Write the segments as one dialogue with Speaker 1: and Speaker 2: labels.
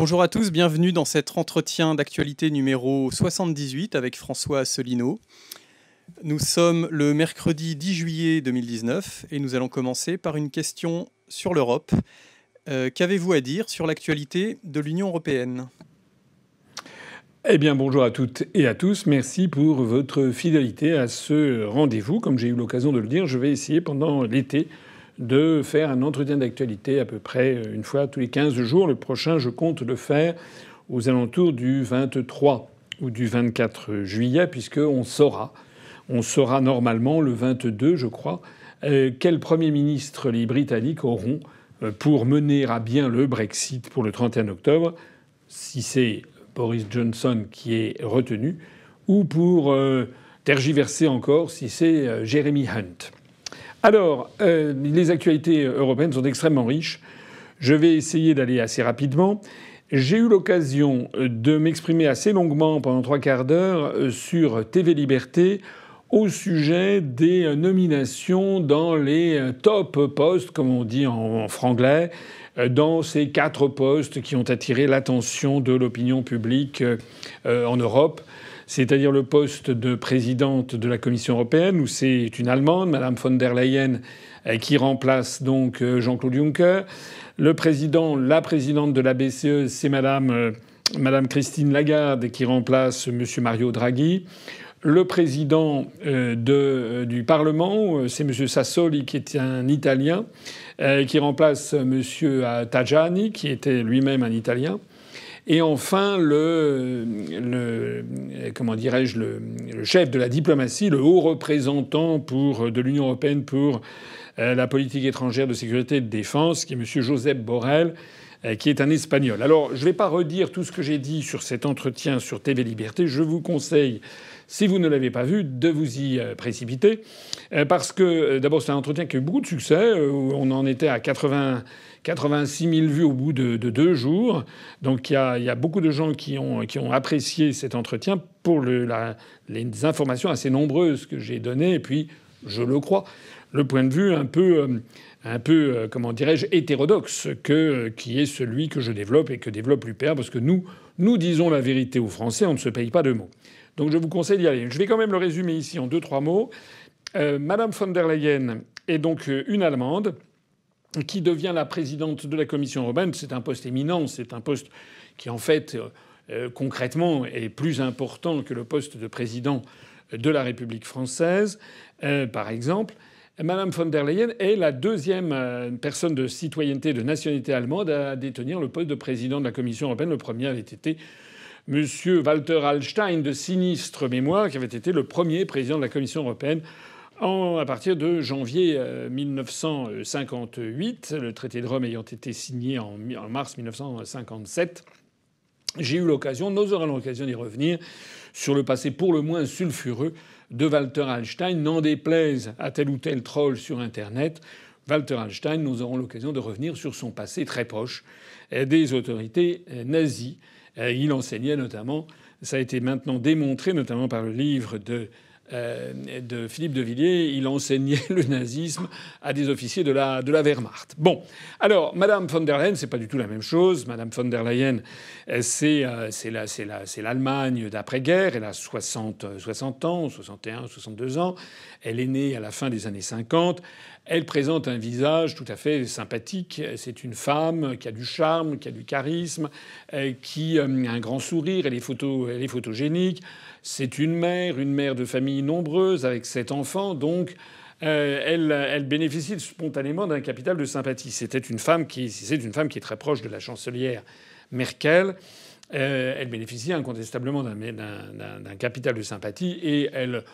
Speaker 1: Bonjour à tous, bienvenue dans cet entretien d'actualité numéro 78 avec François Asselineau. Nous sommes le mercredi 10 juillet 2019 et nous allons commencer par une question sur l'Europe. Euh, Qu'avez-vous à dire sur l'actualité de l'Union européenne?
Speaker 2: Eh bien, bonjour à toutes et à tous. Merci pour votre fidélité à ce rendez-vous. Comme j'ai eu l'occasion de le dire, je vais essayer pendant l'été de faire un entretien d'actualité à peu près une fois tous les 15 jours. Le prochain, je compte le faire aux alentours du 23 ou du 24 juillet, puisqu'on saura, on saura normalement le 22, je crois, euh, quel Premier ministre les Britanniques auront euh, pour mener à bien le Brexit pour le 31 octobre. Si c'est Boris Johnson qui est retenu, ou pour euh, tergiverser encore si c'est euh, Jeremy Hunt. Alors, euh, les actualités européennes sont extrêmement riches. Je vais essayer d'aller assez rapidement. J'ai eu l'occasion de m'exprimer assez longuement pendant trois quarts d'heure sur TV Liberté au sujet des nominations dans les top postes, comme on dit en franglais, euh, dans ces quatre postes qui ont attiré l'attention de l'opinion publique euh, en Europe c'est-à-dire le poste de présidente de la Commission européenne, où c'est une Allemande, Madame von der Leyen, euh, qui remplace donc Jean-Claude Juncker. Le président, la présidente de la BCE, c'est Madame, Madame Christine Lagarde, qui remplace Monsieur Mario Draghi. Le président de, du Parlement, c'est Monsieur Sassoli, qui est un Italien. Euh, qui remplace M. Tajani, qui était lui-même un Italien. Et enfin, le, comment dirais-je, le, chef de la diplomatie, le haut représentant de l'Union européenne pour euh, la politique étrangère de sécurité et de défense, qui est M. Josep Borrell, euh, qui est un Espagnol. Alors, je ne vais pas redire tout ce que j'ai dit sur cet entretien sur TV Liberté. Je vous conseille si vous ne l'avez pas vu, de vous y euh, précipiter. Euh, parce que euh, d'abord, c'est un entretien qui a eu beaucoup de succès. On en était à 80, 86 000 vues au bout de, deux jours. Donc il y, a, beaucoup de gens qui ont, apprécié cet entretien pour le, les informations assez nombreuses que j'ai données. Et puis, je le crois, le point de vue un peu, un peu comment dirais-je, hétérodoxe que, qui est celui que je développe et que développe l'UPR. Parce que nous, nous disons la vérité aux Français, on ne se paye pas de mots. Donc je vous conseille d'y aller. Je vais quand même le résumer ici en deux, trois mots. Euh, Madame von der Leyen est donc euh, une Allemande qui devient la présidente de la Commission européenne. C'est un poste éminent, c'est un poste qui en fait euh, concrètement est plus important que le poste de président de la République française, par exemple. Madame von der Leyen est la deuxième personne de citoyenneté de nationalité allemande à détenir le poste de président de la Commission européenne. Le premier avait été Monsieur Walter Hallstein de sinistre mémoire, qui avait été le premier président de la Commission européenne à partir de janvier 1958, euh, le traité de Rome ayant été signé en mars 1957. J'ai eu l'occasion, nous aurons l'occasion d'y revenir, sur le passé pour le moins sulfureux de Walter Hallstein, n'en déplaise à tel ou tel troll sur Internet. Walter Hallstein, nous aurons l'occasion de revenir sur son passé très proche des autorités nazies euh, il enseignait notamment, ça a été maintenant démontré notamment par le livre de euh, de Philippe de Villiers, il enseignait le nazisme à des officiers de la, de la Wehrmacht. Bon, alors, Madame von der Leyen, c'est pas du tout la même chose. Madame von der Leyen, euh, c'est l'Allemagne d'après-guerre. Elle a 60, 60 ans, 61, 62 ans. Elle est née à la fin des années 50. Elle présente un visage tout à fait sympathique. C'est une femme qui a du charme, qui a du charisme, euh, qui a un grand sourire. Elle est, photogénique. C'est une mère, une mère de famille nombreuse avec sept enfants, donc euh, elle, bénéficie spontanément d'un capital de sympathie. C'était une femme qui, c'est une femme qui est très proche de la chancelière Merkel. Euh, elle bénéficie incontestablement d'un capital de sympathie et elle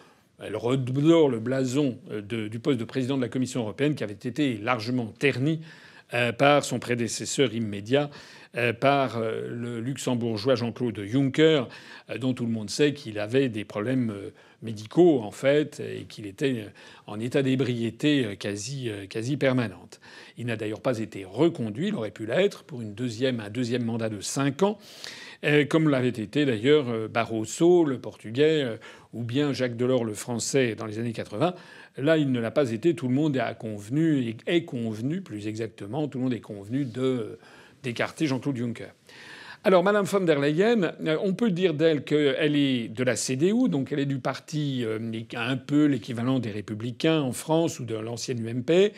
Speaker 2: elle redore le blason euh, du poste de président de la Commission européenne qui avait été largement terni euh, par son prédécesseur immédiat, par le luxembourgeois Jean-Claude Juncker, dont tout le monde sait qu'il avait des problèmes médicaux en fait et qu'il était en état d'ébriété quasi, quasi permanente. Il n'a d'ailleurs pas été reconduit, il aurait pu l'être pour une deuxième, un deuxième mandat de cinq ans. Comme l'avait été d'ailleurs Barroso, le portugais, ou bien Jacques Delors, le français, dans les années 80. Là, il ne l'a pas été. Tout le monde a convenu, est convenu, plus exactement, tout le monde est convenu de d'écarter Jean-Claude Juncker. Alors, Madame von der Leyen, euh, on peut dire d'elle qu'elle est de la CDU, donc elle est du parti euh, un peu l'équivalent des Républicains en France ou de l'ancienne UMP.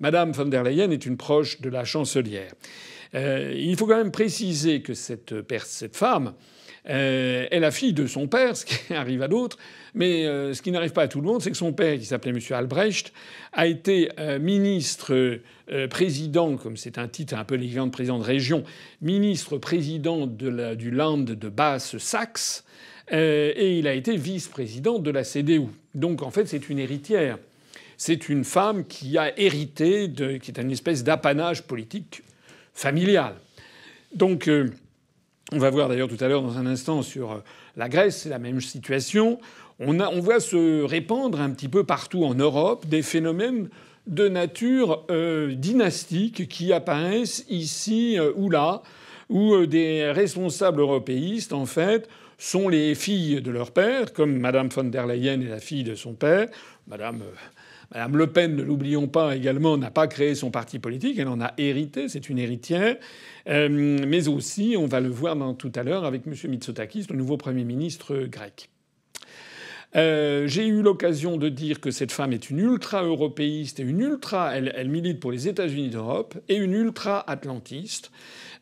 Speaker 2: Madame von der Leyen est une proche de la chancelière. Euh, il faut quand même préciser que cette, cette femme euh, est la fille de son père, ce qui arrive à d'autres. Mais euh, ce qui n'arrive pas à tout le monde, c'est que son père, qui s'appelait M. Albrecht, a été euh, ministre président, comme c'est un titre un peu l'équivalent de président de région, ministre président de du Land de Basse-Saxe, et il a été vice-président de la CDU. Donc en fait, c'est une héritière. C'est une femme qui a hérité, qui est une espèce d'apanage politique familial. Donc on va voir d'ailleurs tout à l'heure dans un instant sur euh, la Grèce, c'est la même situation. On, a, on, voit se répandre un petit peu partout en Europe des phénomènes de nature euh, dynastique qui apparaissent ici euh, ou là, où des responsables européistes, en fait, sont les filles de leur père, comme Madame von der Leyen est la fille de son père, Madame Madame Le Pen, ne l'oublions pas également, n'a pas créé son parti politique, elle en a hérité, c'est une héritière. Euh, mais aussi, on va le voir tout à l'heure avec M. Mitsotakis, le nouveau Premier ministre grec. Euh, j'ai eu l'occasion de dire que cette femme est une ultra-européiste et une ultra. Elle, milite pour les États-Unis d'Europe et une ultra-atlantiste.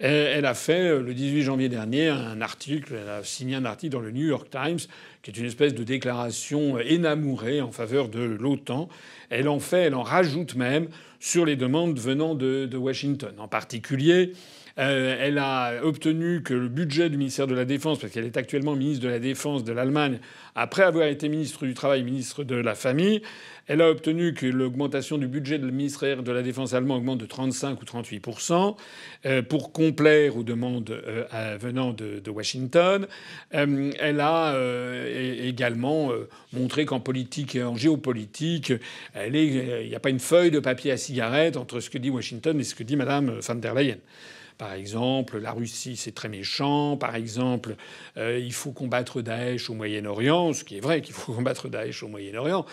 Speaker 2: Euh, elle a fait, euh, le 18 janvier dernier, un article, elle a signé un article dans le New York Times, qui est une espèce de déclaration énamourée en faveur de l'OTAN. Elle en fait, elle en rajoute même sur les demandes venant de Washington. En particulier, euh, elle a obtenu que le budget du ministère de la Défense, parce qu'elle est actuellement ministre de la Défense de l'Allemagne, après avoir été ministre du Travail, ministre de la Famille, elle a obtenu que l'augmentation du budget du ministère de la Défense allemand augmente de 35 ou 38 euh, pour complaire aux demandes euh, venant de, Washington. elle a également montré qu'en politique et en géopolitique, il n'y a pas une feuille de papier à cigarette entre ce que dit Washington et ce que dit Mme van der Leyen. Par exemple, la Russie, c'est très méchant. Par exemple, euh, il faut combattre Daesh au Moyen-Orient, ce qui est vrai qu'il faut combattre Daesh au Moyen-Orient.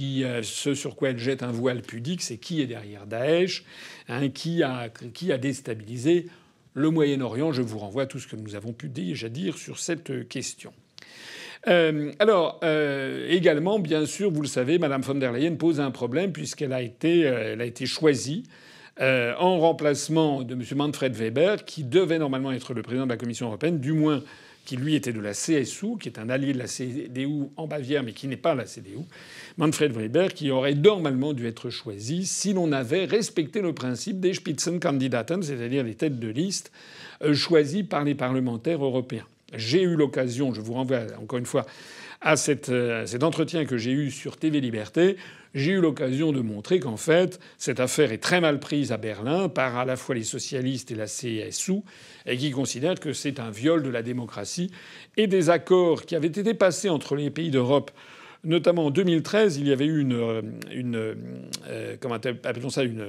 Speaker 2: Euh, ce sur quoi elle jette un voile pudique, c'est qui est derrière Daesh, hein, qui, a, déstabilisé le Moyen-Orient. Je vous renvoie à tout ce que nous avons pu déjà dire sur cette question. Euh, alors, également, bien sûr, vous le savez, Mme von der Leyen pose un problème puisqu'elle a été choisie euh, en remplacement de M. Manfred Weber, qui devait normalement être le président de la Commission européenne, du moins qui lui était de la CSU, qui est un allié de la CDU en Bavière, mais qui n'est pas la CDU. Manfred Weber, qui aurait normalement dû être choisi si l'on avait respecté le principe des Spitzenkandidaten, c'est-à-dire les têtes de liste euh, choisies par les parlementaires européens. J'ai eu l'occasion, je vous renvoie encore une fois à euh, cet entretien que j'ai eu sur TV Liberté, j'ai eu l'occasion de montrer qu'en fait, cette affaire est très mal prise à Berlin par à la fois les socialistes et la CSU, et qui considèrent que c'est un viol de la démocratie et des accords qui avaient été passés entre les pays d'Europe. Notamment en 2013, il y avait eu une, euh, une euh, comment appelons ça une,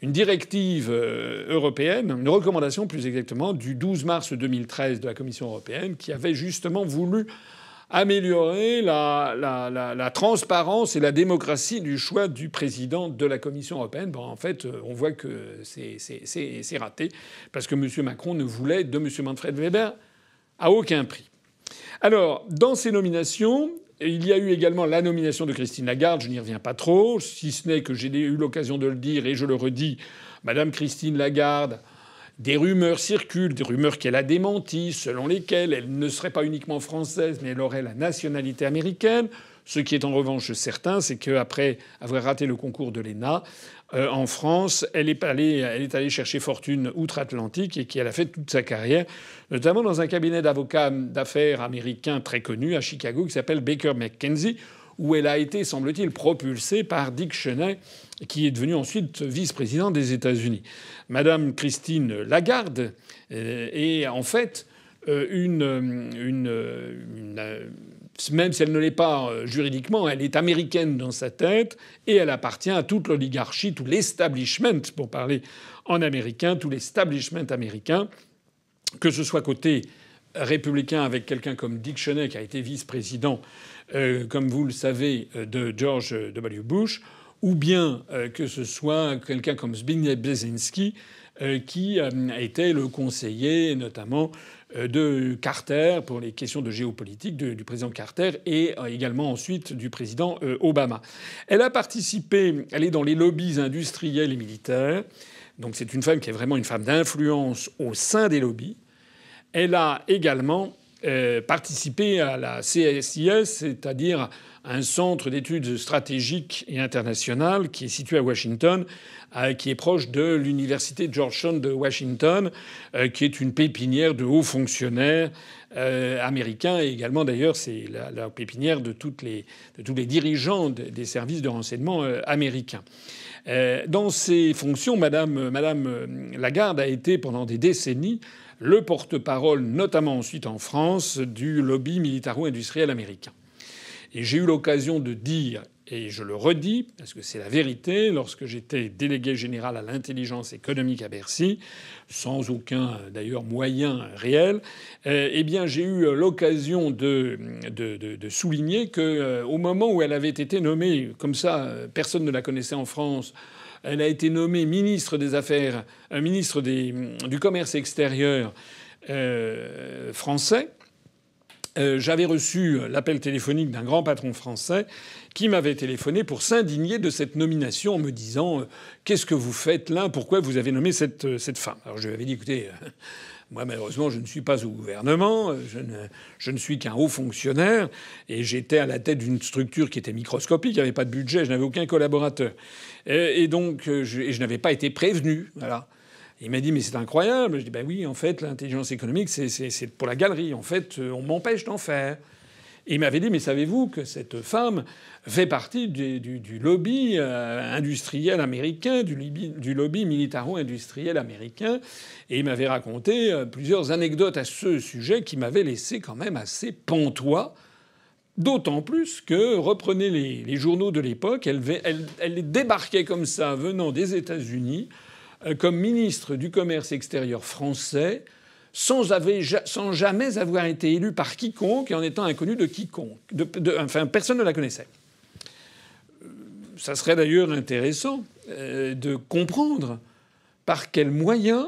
Speaker 2: une directive euh, européenne, une recommandation plus exactement du 12 mars 2013 de la Commission européenne qui avait justement voulu améliorer la, la, la, transparence et la démocratie du choix du président de la Commission européenne. Bon, en fait, on voit que c'est raté parce que M. Macron ne voulait de M. Manfred Weber à aucun prix. Alors, dans ces nominations, il y a eu également la nomination de Christine Lagarde, je n'y reviens pas trop, si ce n'est que j'ai eu l'occasion de le dire et je le redis, Madame Christine Lagarde des rumeurs circulent, des rumeurs qu'elle a démenties, selon lesquelles elle ne serait pas uniquement française, mais elle aurait la nationalité américaine. Ce qui est en revanche certain, c'est qu'après avoir raté le concours de l'ENA, euh, en France, elle est, allée, chercher fortune outre-Atlantique et qu'elle a fait toute sa carrière, notamment dans un cabinet d'avocats d'affaires américain très connu à Chicago qui s'appelle Baker McKenzie, où elle a été, semble-t-il, propulsée par Dick Cheney, qui est devenu ensuite vice-président des États-Unis. Madame Christine Lagarde euh, est en fait euh, une, même si elle ne l'est pas euh, juridiquement, elle est américaine dans sa tête et elle appartient à toute l'oligarchie, tout l'establishment, pour parler en américain, tout l'establishment américain, que ce soit côté républicain avec quelqu'un comme Dick Cheney qui a été vice-président euh, comme vous le savez, euh, de George W. Bush, ou bien euh, que ce soit quelqu'un comme Zbigniew Brzezinski, qui était le conseiller notamment de Carter pour les questions de géopolitique du président Carter et également ensuite du président Obama. Elle a participé, elle est dans les lobbies industriels et militaires. Donc c'est une femme qui est vraiment une femme d'influence au sein des lobbies. Elle a également euh, participé à la CSIS, c'est-à-dire un centre d'études stratégiques et internationales qui est situé à Washington, euh, qui est proche de l'université Georgetown de Washington, euh, qui est une pépinière de hauts fonctionnaires américains et également d'ailleurs c'est la, pépinière de tous les dirigeants des services de renseignement américains. dans ses fonctions, Madame, Madame Lagarde a été pendant des décennies le porte-parole, notamment ensuite en France, du lobby militaro-industriel américain. Et j'ai eu l'occasion de dire, et je le redis, parce que c'est la vérité, lorsque j'étais délégué général à l'intelligence économique à Bercy, sans aucun d'ailleurs moyen réel, euh, eh bien j'ai eu l'occasion de, souligner que euh, au moment où elle avait été nommée, comme ça, personne ne la connaissait en France, elle a été nommée ministre des Affaires, euh, ministre du Commerce extérieur euh, français. Euh, j'avais reçu l'appel téléphonique d'un grand patron français qui m'avait téléphoné pour s'indigner de cette nomination en me disant Qu'est-ce que vous faites là? Pourquoi vous avez nommé cette, cette femme? Alors je lui avais dit Écoutez, moi, malheureusement, je ne suis pas au gouvernement, je ne, je ne suis qu'un haut fonctionnaire, et j'étais à la tête d'une structure qui était microscopique, il n'y avait pas de budget, je n'avais aucun collaborateur. Et, donc, euh, je, je n'avais pas été prévenu. Voilà. Il m'a dit mais c'est incroyable. Je dis ben oui en fait l'intelligence économique c'est pour la galerie. En fait euh, on m'empêche d'en faire. Il m'avait dit, mais savez-vous que cette femme fait partie du, lobby euh, industriel américain, du lobby, du lobby militaro-industriel américain? Et il m'avait raconté euh, plusieurs anecdotes à ce sujet qui m'avaient laissé quand même assez pantois. D'autant plus que, reprenez les, journaux de l'époque, elle, débarquait comme ça, venant des États-Unis, euh, comme ministre du commerce extérieur français, sans, jamais avoir été élu par quiconque et en étant inconnu de quiconque. enfin, personne ne la connaissait. Euh, ça serait d'ailleurs intéressant euh, de comprendre par quels moyens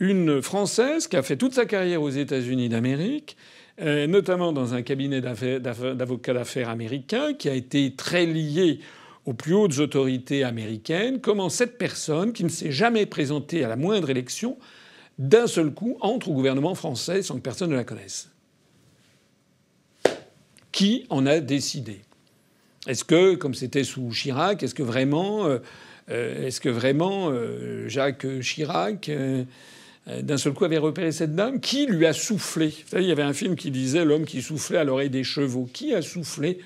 Speaker 2: une Française qui a fait toute sa carrière aux États-Unis d'Amérique, euh, notamment dans un cabinet d'avocats d'affaires américain, qui a été très lié aux plus hautes autorités américaines, comment cette personne, qui ne s'est jamais présentée à la moindre élection, d'un seul coup, entre au gouvernement français sans que personne ne la connaisse. Qui en a décidé? Est-ce que, comme c'était sous Chirac, est-ce que vraiment, euh, euh, euh, Jacques Chirac d'un seul coup avait repéré cette dame? Qui lui a soufflé? Il y avait un film qui disait l'homme qui soufflait à l'oreille des chevaux. Qui a soufflé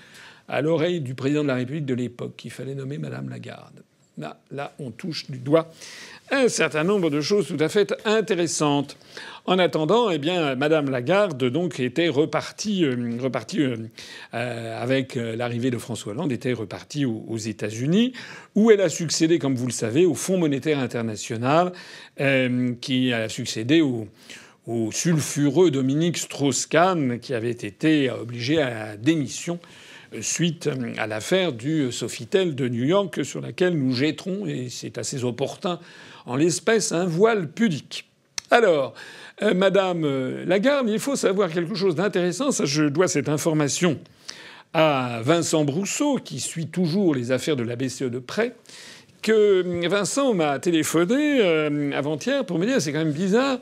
Speaker 2: à l'oreille du président de la République de l'époque qu'il fallait nommer Madame Lagarde? Là, on touche du doigt un certain nombre de choses tout à fait intéressantes. En attendant, eh bien, Madame Lagarde donc était repartie, euh, repartie euh, euh, avec l'arrivée de François Hollande, était repartie aux, États-Unis, où elle a succédé, comme vous le savez, au Fonds monétaire international, qui a succédé au, au sulfureux Dominique Strauss-Kahn, qui avait été obligé à la démission suite à l'affaire du Sofitel de New York sur laquelle nous jetterons, et c'est assez opportun en l'espèce, un voile pudique. Alors, euh, Madame Lagarde, il faut savoir quelque chose d'intéressant. je dois cette information à Vincent Brousseau, qui suit toujours les affaires de la BCE de près, que Vincent m'a téléphoné euh, avant-hier pour me dire c'est quand même bizarre.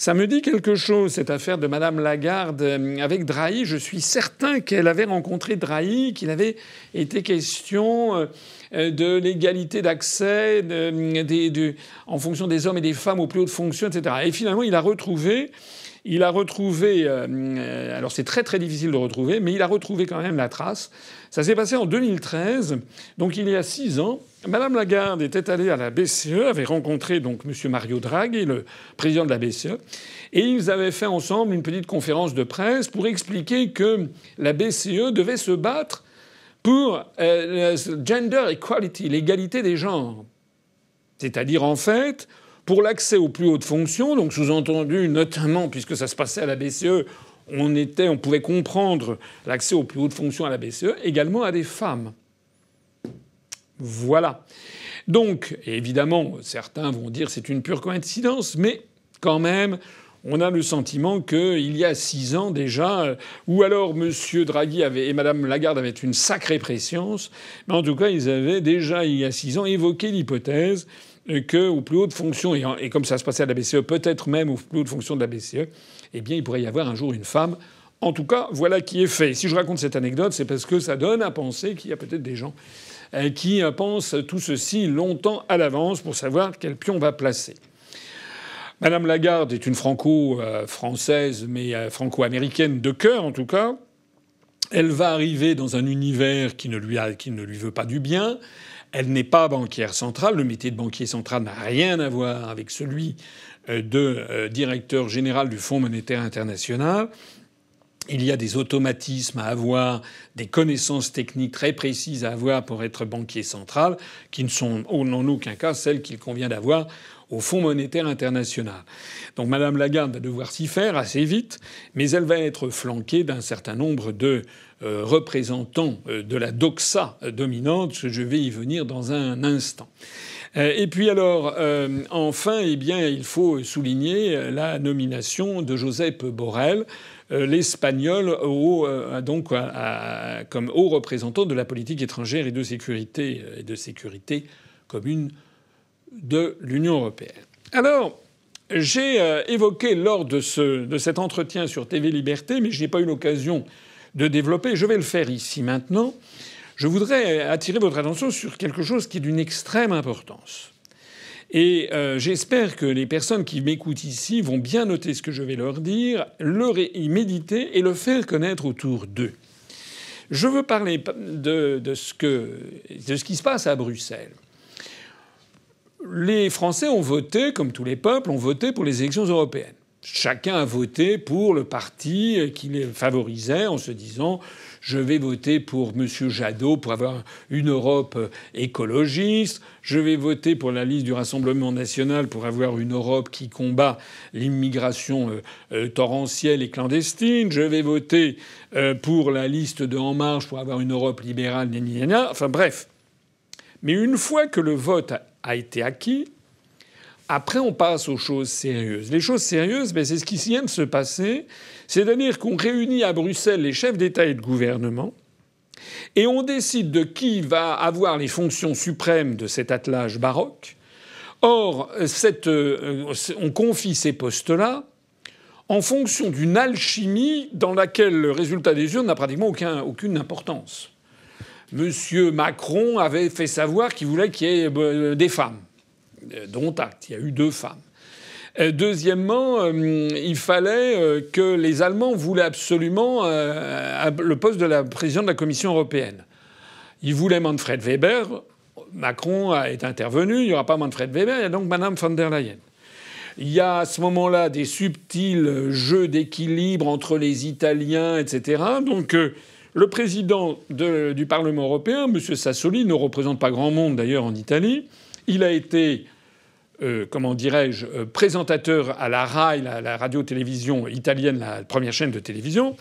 Speaker 2: Ça me dit quelque chose, cette affaire de Madame Lagarde avec Drahi. Je suis certain qu'elle avait rencontré Drahi, qu'il avait été question euh, de l'égalité d'accès en fonction des hommes et des femmes aux plus hautes fonctions, etc. Et finalement, il a retrouvé il a retrouvé, euh, euh, alors c'est très très difficile de retrouver, mais il a retrouvé quand même la trace. Ça s'est passé en 2013, donc il y a six ans. Madame Lagarde était allée à la BCE, avait rencontré donc M. Mario Draghi, le président de la BCE, et ils avaient fait ensemble une petite conférence de presse pour expliquer que la BCE devait se battre pour euh, gender equality, l'égalité des genres. C'est-à-dire, en fait, pour l'accès aux plus hautes fonctions, donc sous-entendu, notamment, puisque ça se passait à la BCE, on, pouvait comprendre l'accès aux plus hautes fonctions à la BCE, également à des femmes. Voilà. Donc, évidemment, certains vont dire c'est une pure coïncidence, mais quand même, on a le sentiment qu'il y a six ans déjà, euh, ou alors M. Draghi avait, et Mme Lagarde avaient une sacrée préscience, mais en tout cas, ils avaient déjà, il y a six ans, évoqué l'hypothèse que aux plus hautes fonctions, et, comme ça se passait à la BCE, peut-être même aux plus hautes fonctions de la BCE, eh bien, il pourrait y avoir un jour une femme. En tout cas, voilà qui est fait. Si je raconte cette anecdote, c'est parce que ça donne à penser qu'il y a peut-être des gens euh, qui euh, pensent tout ceci longtemps à l'avance pour savoir quel pion on va placer. Madame Lagarde est une franco-française, mais euh, franco-américaine de cœur en tout cas. Elle va arriver dans un univers qui ne lui, qui ne lui veut pas du bien. Elle n'est pas banquière centrale. Le métier de banquier central n'a rien à voir avec celui euh, de euh, directeur général du Fonds monétaire international. Il y a des automatismes à avoir, des connaissances techniques très précises à avoir pour être banquier central, qui ne sont en aucun cas celles qu'il convient d'avoir au Fonds monétaire international. Donc Madame Lagarde va devoir s'y faire assez vite, mais elle va être flanquée d'un certain nombre de euh, représentants euh, de la doxa dominante. Je vais y venir dans un instant. Euh, et puis alors, enfin, eh bien, il faut souligner la nomination de Josep Borrell, l'espagnol, donc comme haut représentant de la politique étrangère et de sécurité et de sécurité commune de l'Union européenne. Alors, j'ai euh, évoqué lors de, ce, de cet entretien sur TV Liberté, mais je n'ai pas eu l'occasion de développer. Je vais le faire ici maintenant. Je voudrais attirer votre attention sur quelque chose qui est d'une extrême importance. Et euh, j'espère que les personnes qui m'écoutent ici vont bien noter ce que je vais leur dire, le y méditer et le faire connaître autour d'eux. Je veux parler de, de, ce que, de ce qui se passe à Bruxelles les Français ont voté, comme tous les peuples, ont voté pour les élections européennes. Chacun a voté pour le parti qui favorisait en se disant je vais voter pour M. Jadot pour avoir une Europe écologiste. Je vais voter pour la liste du Rassemblement national pour avoir une Europe qui combat l'immigration euh, euh, torrentielle et clandestine. Je vais voter euh, pour la liste de En Marche pour avoir une Europe libérale. Enfin bref. Mais une fois que le vote a été acquis. Après, on passe aux choses sérieuses. Les choses sérieuses, ben, c'est ce qui vient de se passer. C'est-à-dire qu'on réunit à Bruxelles les chefs d'État et de gouvernement et on décide de qui va avoir les fonctions suprêmes de cet attelage baroque. Or, euh, on confie ces postes-là en fonction d'une alchimie dans laquelle le résultat des urnes n'a pratiquement aucun, aucune importance. M. Macron avait fait savoir qu'il voulait qu'il y ait euh, des femmes, dont acte. Il y a eu deux femmes. Euh, deuxièmement, il fallait que les Allemands voulaient absolument le poste de la présidente de la Commission européenne. Ils voulaient Manfred Weber. Macron est intervenu. Il n'y aura pas Manfred Weber. Il y a donc Mme von der Leyen. Il y a à ce moment-là des subtils jeux d'équilibre entre les Italiens, etc. Donc le président du Parlement européen, M. Sassoli, ne représente pas grand monde d'ailleurs en Italie. Il a été, euh, comment dirais-je, euh, présentateur à la RAI, la, radio-télévision italienne, la première chaîne de télévision,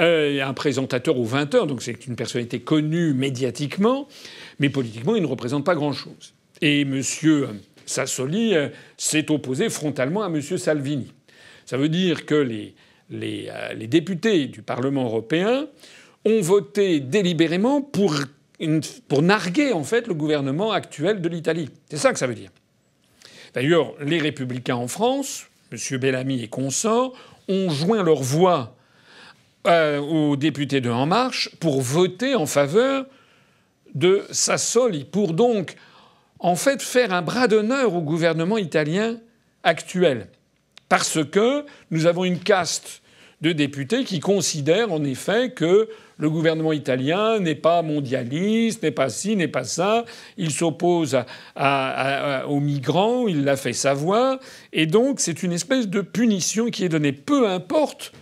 Speaker 2: euh, un présentateur aux 20 heures, donc c'est une personnalité connue médiatiquement, mais politiquement, il ne représente pas grand-chose. Et M. Sassoli s'est opposé frontalement à M. Salvini. Ça veut dire que les, députés du Parlement européen ont voté délibérément pour, pour narguer en fait le gouvernement actuel de l'Italie. C'est ça que ça veut dire. D'ailleurs, les républicains en France, M. Bellamy et consorts, ont joint leur voix euh, aux députés de En Marche pour voter en faveur de Sassoli, pour donc en fait faire un bras d'honneur au gouvernement italien actuel. Parce que nous avons une caste de députés qui considèrent en effet que le gouvernement italien n'est pas mondialiste, n'est pas ci, n'est pas ça. Il s'oppose aux migrants, il l'a fait savoir. Et donc, c'est une espèce de punition qui est donnée. Peu importe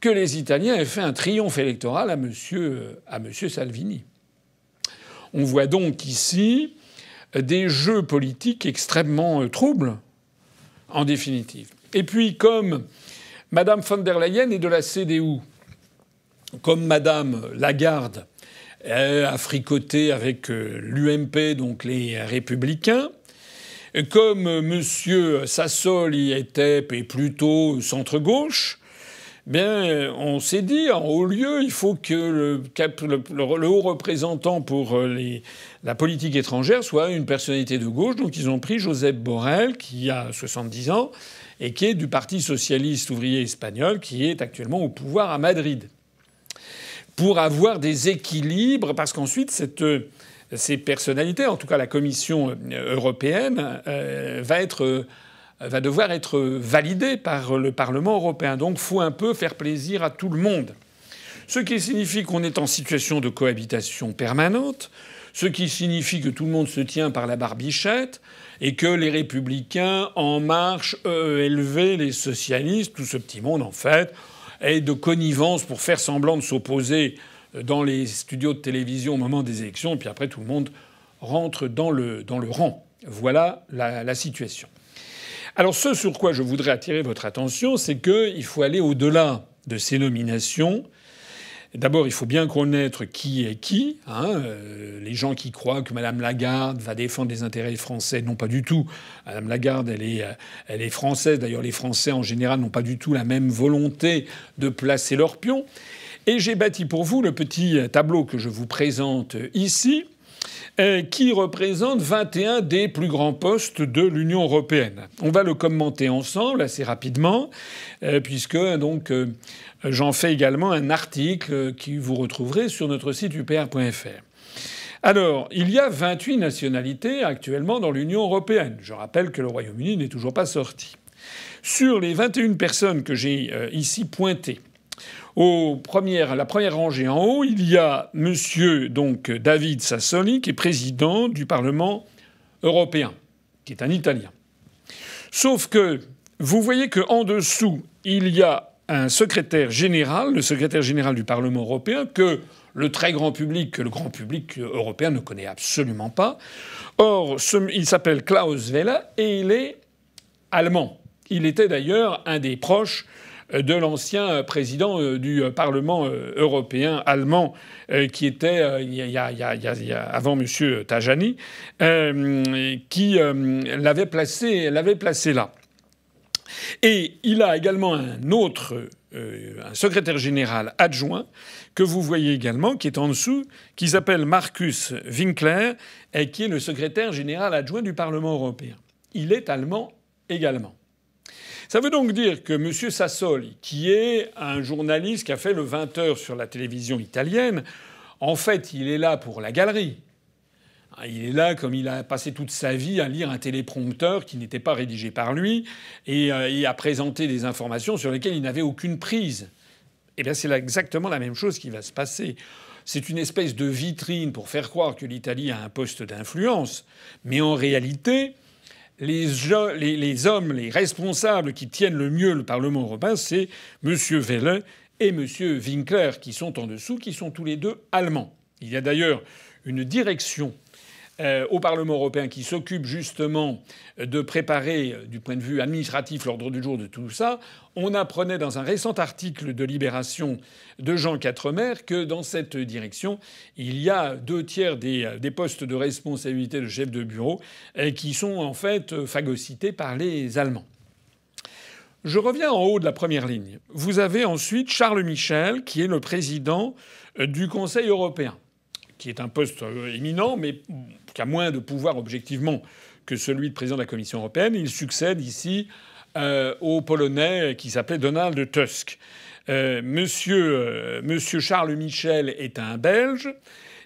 Speaker 2: que les Italiens aient fait un triomphe électoral à M. à monsieur Salvini. On voit donc ici des jeux politiques extrêmement euh, troubles, en définitive. Et puis, comme Mme von der Leyen est de la CDU, comme Madame Lagarde a fricoté avec l'UMP, donc les Républicains. Comme M. Sassoli était plutôt centre-gauche, bien, on s'est dit, en haut lieu, il faut que le, haut représentant pour les, la politique étrangère soit une personnalité de gauche. Donc ils ont pris Joseph Borrell, qui a 70 ans, et qui est du Parti socialiste ouvrier espagnol, qui est actuellement au pouvoir à Madrid. Pour avoir des équilibres, parce qu'ensuite, cette, ces personnalités, en tout cas la Commission européenne, euh, va devoir être validée par le Parlement européen. Donc, faut un peu faire plaisir à tout le monde. Ce qui signifie qu'on est en situation de cohabitation permanente, ce qui signifie que tout le monde se tient par la barbichette, et que les républicains en marche, EELV, les socialistes, tout ce petit monde en fait, est de connivence pour faire semblant de s'opposer dans les studios de télévision au moment des élections, et puis après tout le monde rentre dans le, dans le rang. Voilà la, la situation. Alors ce sur quoi je voudrais attirer votre attention, c'est qu'il faut aller au-delà de ces nominations D'abord, il faut bien connaître qui est qui. Hein. Euh, les gens qui croient que Mme Lagarde va défendre les intérêts français, non pas du tout. Mme Lagarde, elle est, euh, elle est française. D'ailleurs, les Français en général n'ont pas du tout la même volonté de placer leurs pions. Et j'ai bâti pour vous le petit tableau que je vous présente ici, qui représente 21 des plus grands postes de l'Union européenne. On va le commenter ensemble assez rapidement, puisque donc J'en fais également un article qui vous retrouverez sur notre site upr.fr. Alors, il y a 28 nationalités actuellement dans l'Union européenne. Je rappelle que le Royaume-Uni n'est toujours pas sorti. Sur les 21 personnes que j'ai euh, ici pointées, au la première rangée en haut, il y a Monsieur donc David Sassoli, qui est président du Parlement européen, qui est un Italien. Sauf que vous voyez qu'en dessous, il y a un secrétaire général, le secrétaire général du Parlement européen, que le très grand public, que le grand public européen ne connaît absolument pas. Or, il s'appelle Klaus Welle et il est allemand. Il était d'ailleurs un des proches de l'ancien président euh, du Parlement euh, européen allemand euh, qui était avant M. Tajani, qui l'avait placé, placé là. Et il a également un autre, euh, un secrétaire général adjoint que vous voyez également, qui est en dessous, qui s'appelle Marcus Winkler, et qui est le secrétaire général adjoint du Parlement européen. Il est allemand également. Ça veut donc dire que M. Sassoli, qui est un journaliste qui a fait le 20 heures sur la télévision italienne, en fait, il est là pour la galerie. Ah, il est là comme il a passé toute sa vie à lire un téléprompteur qui n'était pas rédigé par lui et, euh, à présenter des informations sur lesquelles il n'avait aucune prise. Eh bien, c'est exactement la même chose qui va se passer. C'est une espèce de vitrine pour faire croire que l'Italie a un poste d'influence, mais en réalité, les, hommes, les responsables qui tiennent le mieux le Parlement européen, c'est M. Welle et M. Winkler, qui sont en dessous, qui sont tous les deux allemands. Il y a d'ailleurs une direction euh, au Parlement européen qui s'occupe justement de préparer, euh, du point de vue administratif, l'ordre du jour de tout ça, on apprenait dans un récent article de Libération de Jean Quatremer que dans cette direction, il y a deux tiers des, euh, postes de responsabilité de chef de bureau qui sont en fait phagocytés par les Allemands. Je reviens en haut de la première ligne. Vous avez ensuite Charles Michel, qui est le président du Conseil européen qui est un poste éminent, mais qui a moins de pouvoir objectivement que celui de président de la Commission européenne. Il succède ici euh, au Polonais qui s'appelait Donald Tusk. Euh, monsieur, euh, monsieur Charles Michel est un Belge.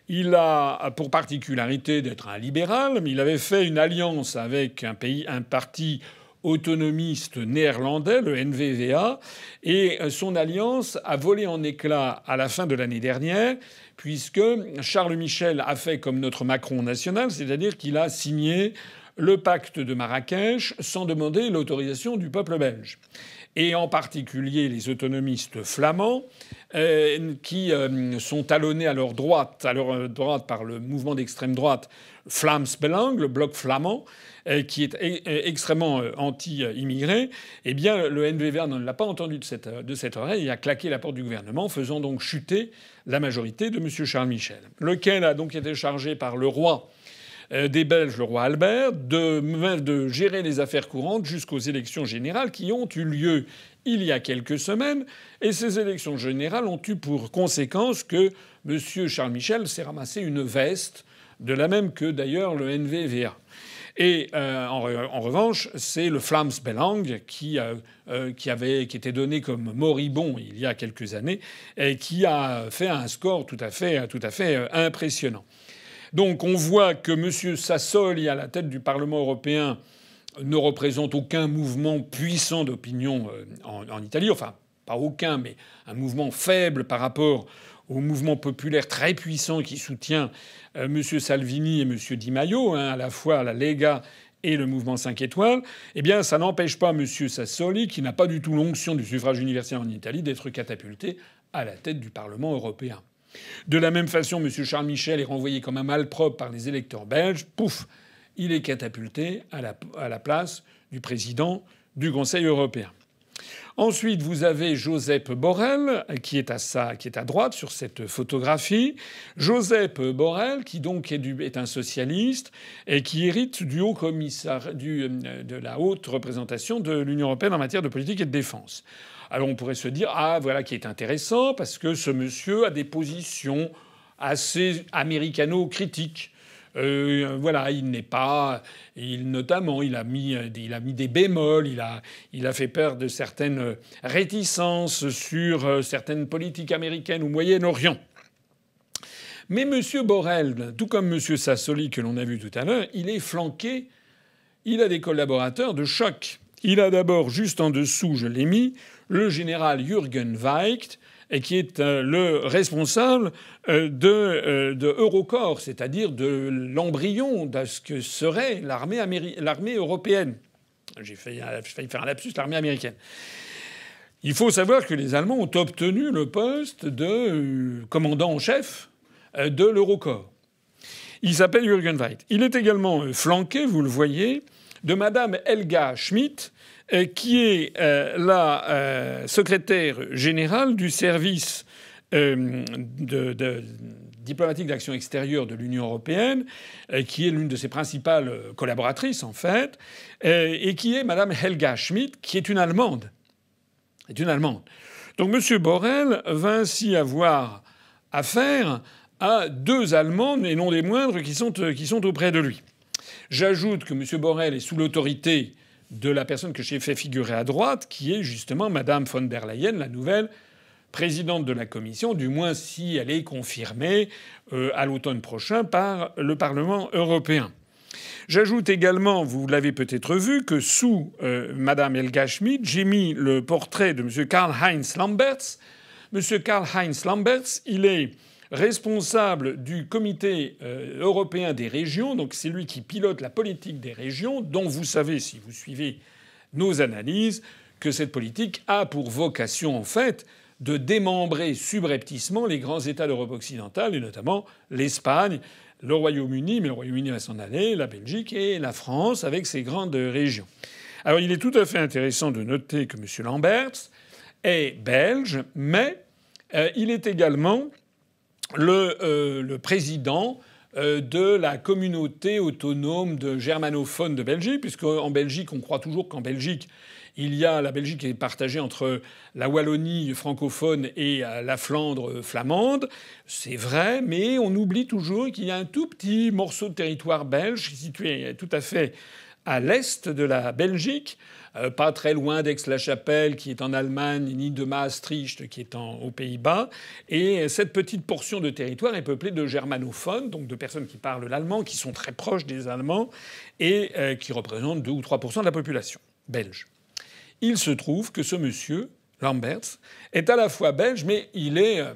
Speaker 2: Il a pour particularité d'être un libéral, mais il avait fait une alliance avec un pays, un parti autonomiste néerlandais, le NVVA, et son alliance a volé en éclats à la fin de l'année dernière puisque Charles Michel a fait comme notre Macron national, c'est-à-dire qu'il a signé le pacte de Marrakech sans demander l'autorisation du peuple belge. et en particulier les autonomistes flamands, qui sont talonnés à leur droite, à leur droite par le mouvement d'extrême droite Belang, le bloc flamand, qui est extrêmement anti-immigré, eh bien, le NVVA ne l'a pas entendu de cette, de cette oreille et a claqué la porte du gouvernement, faisant donc chuter la majorité de M. Charles Michel, lequel a donc été chargé par le roi euh, des Belges, le roi Albert, de, de gérer les affaires courantes jusqu'aux élections générales qui ont eu lieu il y a quelques semaines. Et ces élections générales ont eu pour conséquence que M. Charles Michel s'est ramassé une veste, de la même que d'ailleurs le NVVA. Et euh, en, revanche, c'est le Flams Belang qui, euh, avait, qui était donné comme moribond il y a quelques années et qui a fait un score tout à fait, fait impressionnant. Donc on voit que M. Sassoli, à la tête du Parlement européen, ne représente aucun mouvement puissant d'opinion euh, en, Italie. Enfin, pas aucun, mais un mouvement faible par rapport au mouvement populaire très puissant qui soutient euh, M. Salvini et M. Di Maio, hein, à la fois la Lega et le mouvement 5 étoiles, eh bien, ça n'empêche pas M. Sassoli, qui n'a pas du tout l'onction du suffrage universel en Italie, d'être catapulté à la tête du Parlement européen. De la même façon, M. Charles Michel est renvoyé comme un malpropre par les électeurs belges. Pouf Il est catapulté à la, place du président du Conseil européen. Ensuite, vous avez Joseph Borrell, qui est à, droite sur cette photographie. Joseph Borrell, qui donc est, un socialiste et qui hérite du haut commissaire, de la haute représentation de l'Union européenne en matière de politique et de défense. Alors on pourrait se dire ah voilà qui est intéressant parce que ce monsieur a des positions assez américano-critiques. Euh, voilà, il n'est pas, il notamment, il a mis, il a mis des bémols, il a, il a fait peur de certaines réticences sur euh, certaines politiques américaines ou Moyen-Orient. Mais M. Borrell, tout comme M. Sassoli que l'on a vu tout à l'heure, il est flanqué, il a des collaborateurs de choc. Il a d'abord, juste en dessous, je l'ai mis, le général Jürgen Weicht, qui est euh, le responsable euh, de, euh, de Eurocorps, c'est-à-dire de l'embryon de ce que serait l'armée, européenne. J'ai failli, faire un lapsus, l'armée américaine. Il faut savoir que les Allemands ont obtenu le poste de commandant en chef de l'Eurocorps. Il s'appelle Jürgen Weicht. Il est également flanqué, vous le voyez, de Madame Helga Schmidt, qui est euh, la euh, secrétaire générale du service diplomatique d'action extérieure de l'Union européenne, qui est l'une de ses principales collaboratrices en fait, et qui est Madame Helga Schmidt, qui est une Allemande. Une Allemande. Donc M. Borrell va ainsi avoir affaire à deux Allemandes, et non des moindres, qui sont, qui sont auprès de lui. J'ajoute que M. Borrell est sous l'autorité de la personne que j'ai fait figurer à droite, qui est justement Madame von der Leyen, la nouvelle présidente de la Commission, du moins si elle est confirmée euh, à l'automne prochain par le Parlement européen. J'ajoute également, vous l'avez peut-être vu, que sous euh, Madame Helga Schmidt, j'ai mis le portrait de M. Karl-Heinz Lamberts. M. Karl-Heinz Lamberts, il est responsable du comité euh, européen des régions, donc c'est lui qui pilote la politique des régions, dont vous savez, si vous suivez nos analyses, que cette politique a pour vocation en fait de démembrer subrepticement les grands États d'Europe occidentale, et notamment l'Espagne, le Royaume-Uni, mais le Royaume-Uni va s'en aller, la Belgique et la France avec ses grandes régions. Alors il est tout à fait intéressant de noter que M. Lamberts est belge, mais euh, il est également le, euh, président euh, de la communauté autonome de germanophones de Belgique, puisque en Belgique, on croit toujours qu'en Belgique, il y a la Belgique est partagée entre la Wallonie francophone et euh, la Flandre flamande. C'est vrai, mais on oublie toujours qu'il y a un tout petit morceau de territoire belge situé tout à fait à l'est de la Belgique, euh, pas très loin d'Aix-la-Chapelle, qui est en Allemagne, ni de Maastricht, qui est aux Pays-Bas. Et cette petite portion de territoire est peuplée de germanophones, donc de personnes qui parlent l'allemand, qui sont très proches des Allemands et euh, qui représentent 2 ou 3% de la population belge. Il se trouve que ce monsieur, Lamberts, est à la fois belge, mais il est euh,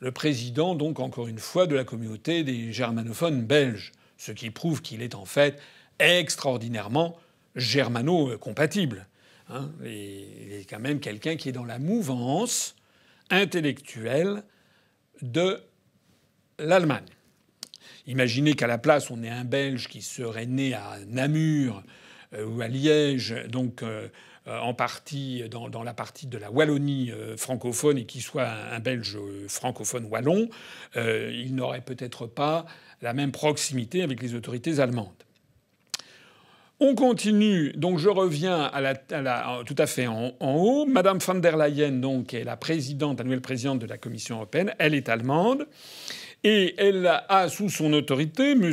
Speaker 2: le président, donc encore une fois, de la communauté des germanophones belges, ce qui prouve qu'il est en fait extraordinairement germano-compatible Hein. il est quand même quelqu'un qui est dans la mouvance intellectuelle de l'Allemagne. Imaginez qu'à la place, on ait un Belge qui serait né à Namur euh, ou à Liège, donc euh, euh, en partie dans, la partie de la Wallonie francophone et qui soit un, Belge francophone wallon, il n'aurait peut-être pas la même proximité avec les autorités allemandes. On continue, donc je reviens tout à fait en, haut. Madame von der Leyen, donc, est la présidente, la nouvelle présidente de la Commission européenne. Elle est allemande. Et elle a sous son autorité M.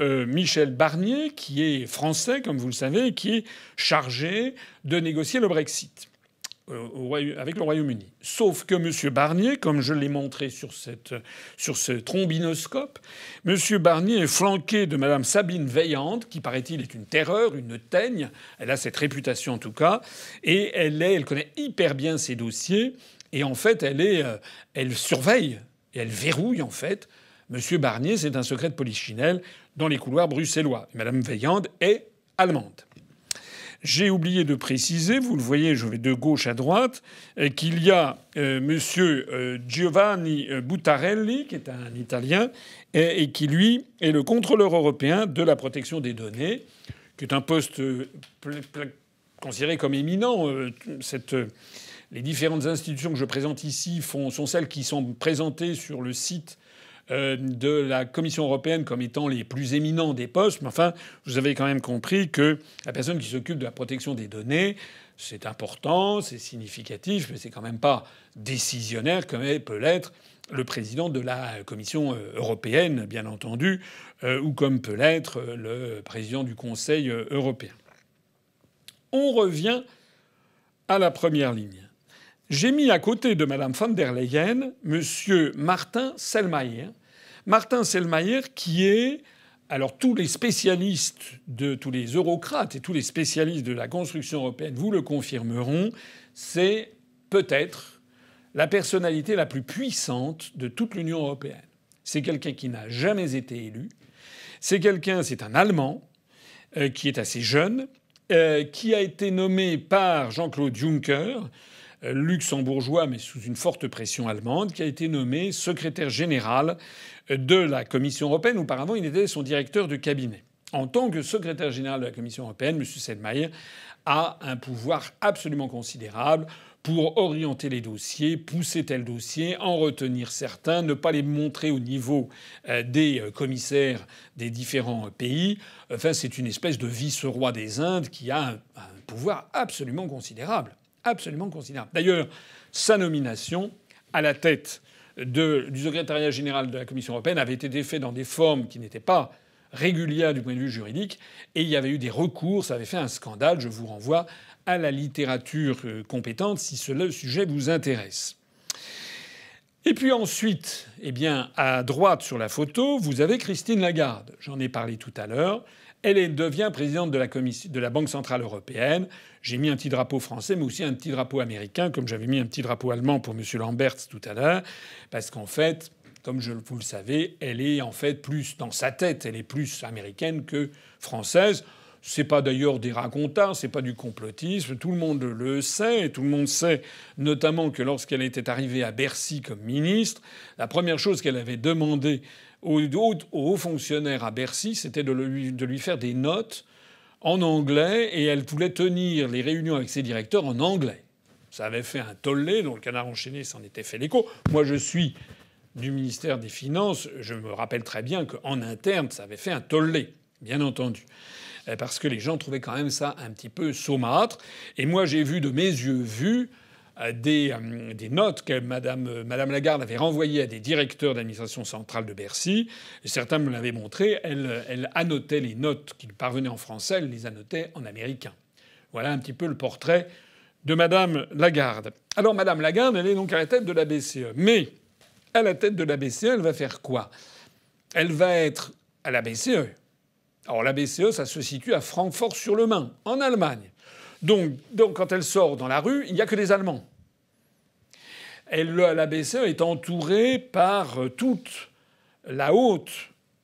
Speaker 2: Euh, Michel Barnier, qui est français, comme vous le savez, qui est chargé de négocier le Brexit avec le Royaume-Uni. Sauf que M. Barnier, comme je l'ai montré sur, cette, sur ce trombinoscope, M. Barnier est flanqué de Mme Sabine Veillante, qui paraît-il est une terreur, une teigne. Elle a cette réputation en tout cas, et elle, est, elle connaît hyper bien ses dossiers. Et en fait, elle, est, euh, elle surveille et elle verrouille en fait. Monsieur Barnier, c'est un secret de polichinelle dans les couloirs bruxellois. Madame Veillande est allemande. J'ai oublié de préciser, vous le voyez, je vais de gauche à droite, euh, qu'il y a euh, Monsieur euh, Giovanni Buttarelli, qui est un Italien, et, qui lui est le contrôleur européen de la protection des données, qui est un poste considéré comme éminent. Les différentes institutions que je présente ici sont celles qui sont présentées sur le site euh, de la Commission européenne comme étant les plus éminents des postes. Mais enfin, vous avez quand même compris que la personne qui s'occupe de la protection des données, c'est important, c'est significatif, mais c'est quand même pas décisionnaire comme peut l'être le président de la Commission euh, européenne, bien entendu, euh, ou comme peut l'être le président du Conseil européen. On revient à la première ligne. J'ai mis à côté de Mme von der Leyen M. Martin Selmayr. Martin Selmayr qui est alors tous les spécialistes de tous les eurocrates et tous les spécialistes de la construction européenne vous le confirmeront, c'est peut-être la personnalité la plus puissante de toute l'Union européenne. C'est quelqu'un qui n'a jamais été élu. C'est quelqu'un, c'est un Allemand euh, qui est assez jeune, euh, qui a été nommé par Jean-Claude Juncker luxembourgeois, mais sous une forte pression allemande, qui a été nommé secrétaire général de la Commission européenne. Auparavant, il était son directeur de cabinet. En tant que secrétaire général de la Commission européenne, M. Selmayr a un pouvoir absolument considérable pour orienter les dossiers, pousser tel dossier, en retenir certains, ne pas les montrer au niveau euh, des euh, commissaires des différents pays. Enfin, c'est une espèce de vice-roi des Indes qui a un pouvoir absolument considérable absolument considérable. D'ailleurs, sa nomination à la tête du secrétariat général de la Commission européenne avait été faite dans des formes qui n'étaient pas régulières du point de vue juridique, et il y avait eu des recours, ça avait fait un scandale. Je vous renvoie à la littérature euh, compétente si ce sujet vous intéresse. Et puis ensuite, eh bien, à droite sur la photo, vous avez Christine Lagarde. J'en ai parlé tout à l'heure. Elle devient présidente de la, de la Banque centrale européenne. J'ai mis un petit drapeau français, mais aussi un petit drapeau américain, comme j'avais mis un petit drapeau allemand pour M. Lamberts tout à l'heure, parce qu'en fait, comme vous le savez, elle est en fait plus dans sa tête, elle est plus américaine que française. C'est pas d'ailleurs des racontars, c'est pas du complotisme. Tout le monde le sait, et tout le monde sait notamment que lorsqu'elle était arrivée à Bercy comme ministre, la première chose qu'elle avait demandé aux hauts fonctionnaires à Bercy, c'était de lui faire des notes en anglais et elle voulait tenir les réunions avec ses directeurs en anglais. Ça avait fait un tollé dont le canard enchaîné s'en était fait l'écho. Moi, je suis du ministère des Finances. Je me rappelle très bien qu'en interne, ça avait fait un tollé, bien entendu. Parce que les gens trouvaient quand même ça un petit peu saumâtre. Et moi, j'ai vu de mes yeux vus euh, euh, des, notes que Madame, euh, Madame Lagarde avait renvoyées à des directeurs d'administration centrale de Bercy. Certains me l'avaient montré. Elle, elle annotait les notes qui lui parvenaient en français, elle les annotait en américain. Voilà un petit peu le portrait de Madame Lagarde. Alors Madame Lagarde, elle est donc à la tête de la BCE. Mais à la tête de la BCE, elle va faire quoi? Elle va être à la BCE. Alors la BCE, ça se situe à Francfort-sur-le-Main, en Allemagne. Donc, quand elle sort dans la rue, il n'y a que des Allemands. Elle, la BCE est entourée par euh, toute la haute,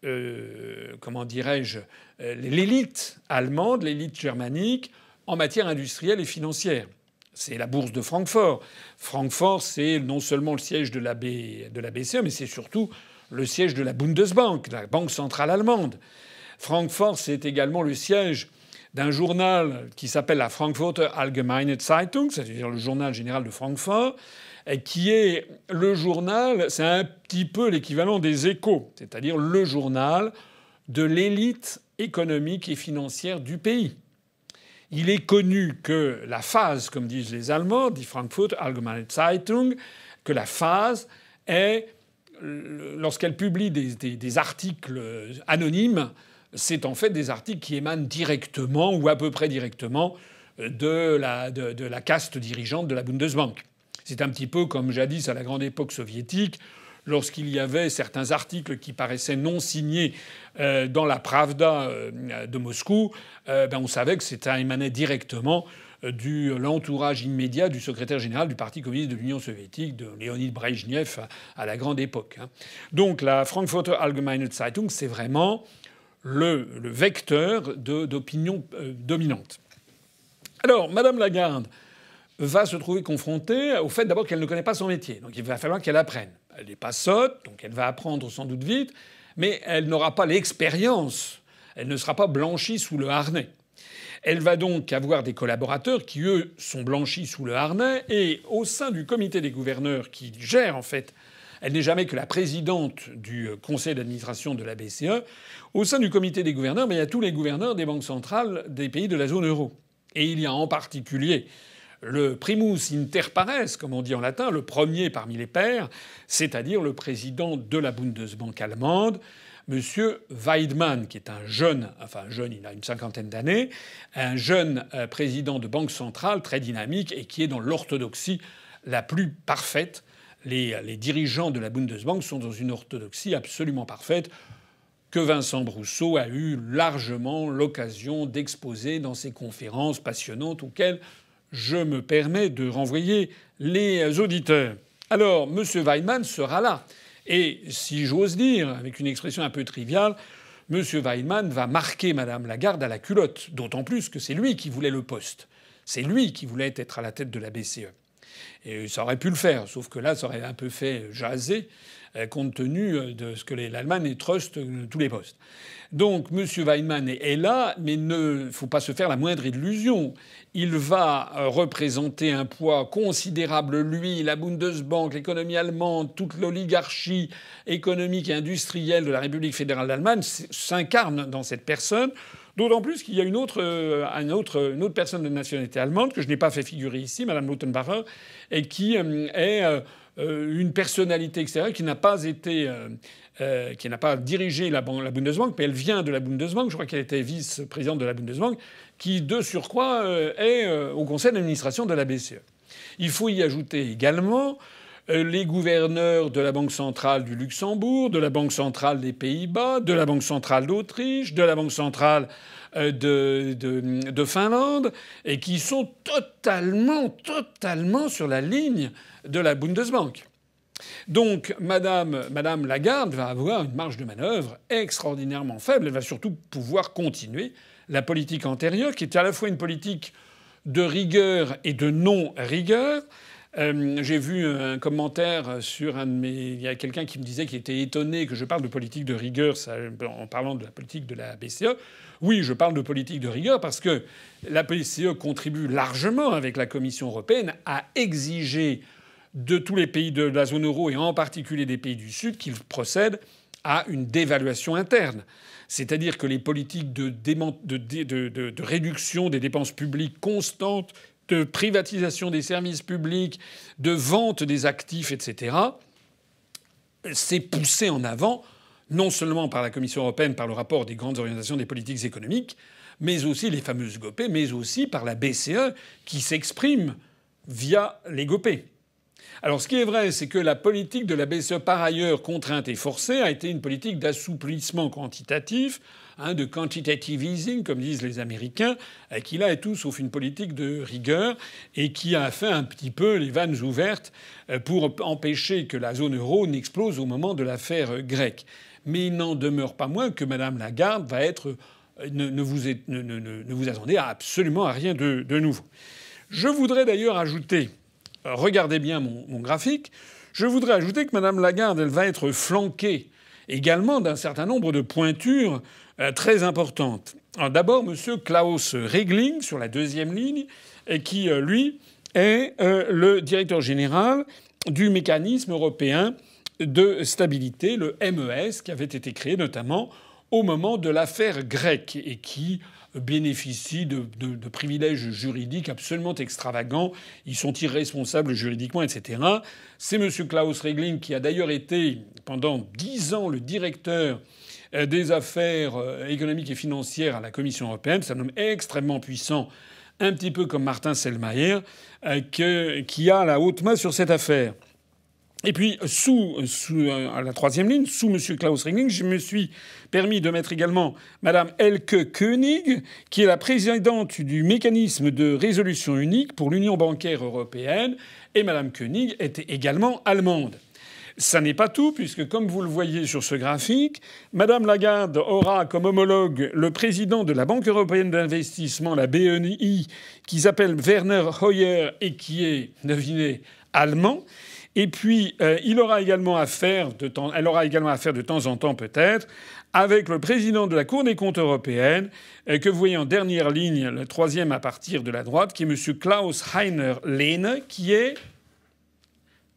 Speaker 2: euh, comment dirais-je, euh, l'élite allemande, l'élite germanique, en matière industrielle et financière. C'est la bourse de Francfort. Francfort, c'est non seulement le siège de la, de la BCE, mais c'est surtout le siège de la Bundesbank, la banque centrale allemande. Francfort, c'est également le siège d'un journal qui s'appelle la Frankfurter Allgemeine Zeitung, c'est-à-dire le journal général de Francfort, qui est le journal, c'est un petit peu l'équivalent des échos, c'est-à-dire le journal de l'élite économique et financière du pays. Il est connu que la phase, comme disent les Allemands, dit Frankfurt Allgemeine Zeitung, que la phase est, lorsqu'elle publie des, articles anonymes, c'est en fait des articles qui émanent directement ou à peu près directement de la, de la caste dirigeante de la Bundesbank. C'est un petit peu comme jadis à la grande époque soviétique, lorsqu'il y avait certains articles qui paraissaient non signés euh, dans la Pravda euh, de Moscou, euh, ben on savait que ça émanait directement de l'entourage immédiat du secrétaire général du Parti communiste de l'Union soviétique, de Léonid Brejnev, à, la grande époque. Hein. Donc la Frankfurter Allgemeine Zeitung, c'est vraiment le, vecteur d'opinion dominante. Alors, Madame Lagarde va se trouver confrontée au fait d'abord qu'elle ne connaît pas son métier. Donc il va falloir qu'elle apprenne. Elle n'est pas sotte, donc elle va apprendre sans doute vite, mais elle n'aura pas l'expérience. Elle ne sera pas blanchie sous le harnais. Elle va donc avoir des collaborateurs qui, eux, sont blanchis sous le harnais, et au sein du comité des gouverneurs qui gère, en fait, elle n'est jamais que la présidente du conseil d'administration de la BCE, au sein du comité des gouverneurs, mais il y a tous les gouverneurs des banques centrales des pays de la zone euro. Et il y a en particulier le primus inter pares, comme on dit en latin, le premier parmi les pairs, c'est-à-dire le président de la Bundesbank allemande, M. Weidmann, qui est un jeune, enfin jeune, il a une cinquantaine d'années, un jeune euh, président de banque centrale très dynamique et qui est dans l'orthodoxie la plus parfaite. Les, les, dirigeants de la Bundesbank sont dans une orthodoxie absolument parfaite que Vincent Brousseau a eu largement l'occasion d'exposer dans ses conférences passionnantes auxquelles je me permets de renvoyer les auditeurs. Alors, M. Weidmann sera là. Et si j'ose dire, avec une expression un peu triviale, M. Weidmann va marquer Mme Lagarde à la culotte, d'autant plus que c'est lui qui voulait le poste. C'est lui qui voulait être à la tête de la BCE. Et ça aurait pu le faire, sauf que là, ça aurait un peu fait jaser, euh, compte tenu de ce que l'Allemagne trust euh, tous les postes. Donc M. Weinmann est là, mais il ne faut pas se faire la moindre illusion. Il va euh, représenter un poids considérable, lui, la Bundesbank, l'économie allemande, toute l'oligarchie économique et industrielle de la République fédérale d'Allemagne s'incarne dans cette personne. D'autant plus qu'il y a une autre, euh, une, autre, personne de nationalité allemande que je n'ai pas fait figurer ici, Mme Lautenbacher, et qui euh, est une personnalité extérieure qui n'a pas été euh, qui n'a pas dirigé la, Bundesbank, mais elle vient de la Bundesbank. Je crois qu'elle était vice-présidente de la Bundesbank, qui de surcroît euh, est euh, au conseil d'administration de la BCE. Il faut y ajouter également les gouverneurs de la Banque centrale du Luxembourg, de la Banque centrale des Pays-Bas, de la Banque centrale d'Autriche, de la Banque centrale de, de, Finlande, et qui sont totalement, totalement sur la ligne de la Bundesbank. Donc, Madame, Madame Lagarde va avoir une marge de manœuvre extraordinairement faible. Elle va surtout pouvoir continuer la politique antérieure, qui était à la fois une politique de rigueur et de non-rigueur. Euh, j'ai vu un commentaire sur un de mes. Il y a quelqu'un qui me disait qu'il était étonné que je parle de politique de rigueur en parlant de la politique de la BCE. Oui, je parle de politique de rigueur parce que la BCE contribue largement avec la Commission européenne à exiger de tous les pays de la zone euro et en particulier des pays du Sud qu'ils procèdent à une dévaluation interne. C'est-à-dire que les politiques de, réduction des dépenses publiques constantes, de privatisation des services publics, de vente des actifs, etc., c'est poussé en avant non seulement par la Commission européenne, par le rapport des grandes orientations des politiques économiques, mais aussi les fameuses GOPE, mais aussi par la BCE qui s'exprime via les GOPE. Alors ce qui est vrai, c'est que la politique de la BCE, par ailleurs contrainte et forcée, a été une politique d'assouplissement quantitatif, hein, de quantitative easing, comme disent les Américains, qui là est tout sauf une politique de rigueur et qui a fait un petit peu les vannes ouvertes euh, pour empêcher que la zone euro n'explose au moment de l'affaire grecque. Mais il n'en demeure pas moins que Mme Lagarde va être ne, vous, ne, vous, attendez absolument à rien de, nouveau. Je voudrais d'ailleurs ajouter, regardez bien mon, graphique, je voudrais ajouter que Mme Lagarde, elle va être flanquée également d'un certain nombre de pointures euh, très importantes. D'abord, M. Klaus Regling, sur la deuxième ligne, qui, euh, lui, est euh, le directeur général du mécanisme européen de stabilité, le MES, qui avait été créé notamment au moment de l'affaire grecque et qui bénéficient de, privilèges juridiques absolument extravagants. Ils sont irresponsables juridiquement, etc. C'est M. Klaus Regling qui a d'ailleurs été pendant dix ans le directeur euh, des affaires euh, économiques et financières à la Commission européenne. C'est un homme extrêmement puissant, un petit peu comme Martin Selmayr, euh, qui a la haute main sur cette affaire. Et puis, sous, euh, la troisième ligne, sous M. Klaus Regling, je me suis permis de mettre également Mme Elke Koenig, qui est la présidente du mécanisme de résolution unique pour l'Union bancaire européenne. Et Mme Koenig était également allemande. Ça n'est pas tout, puisque comme vous le voyez sur ce graphique, Mme Lagarde aura comme homologue le président de la Banque européenne d'investissement, la BNI, qui s'appelle Werner Hoyer et qui est, devinez, allemand. Et puis, euh, il aura également affaire de elle aura également affaire de temps en temps, peut-être, avec le président de la Cour des comptes européenne, euh, que vous voyez en dernière ligne, le troisième à partir de la droite, qui est M. Klaus Heiner Lehne, qui est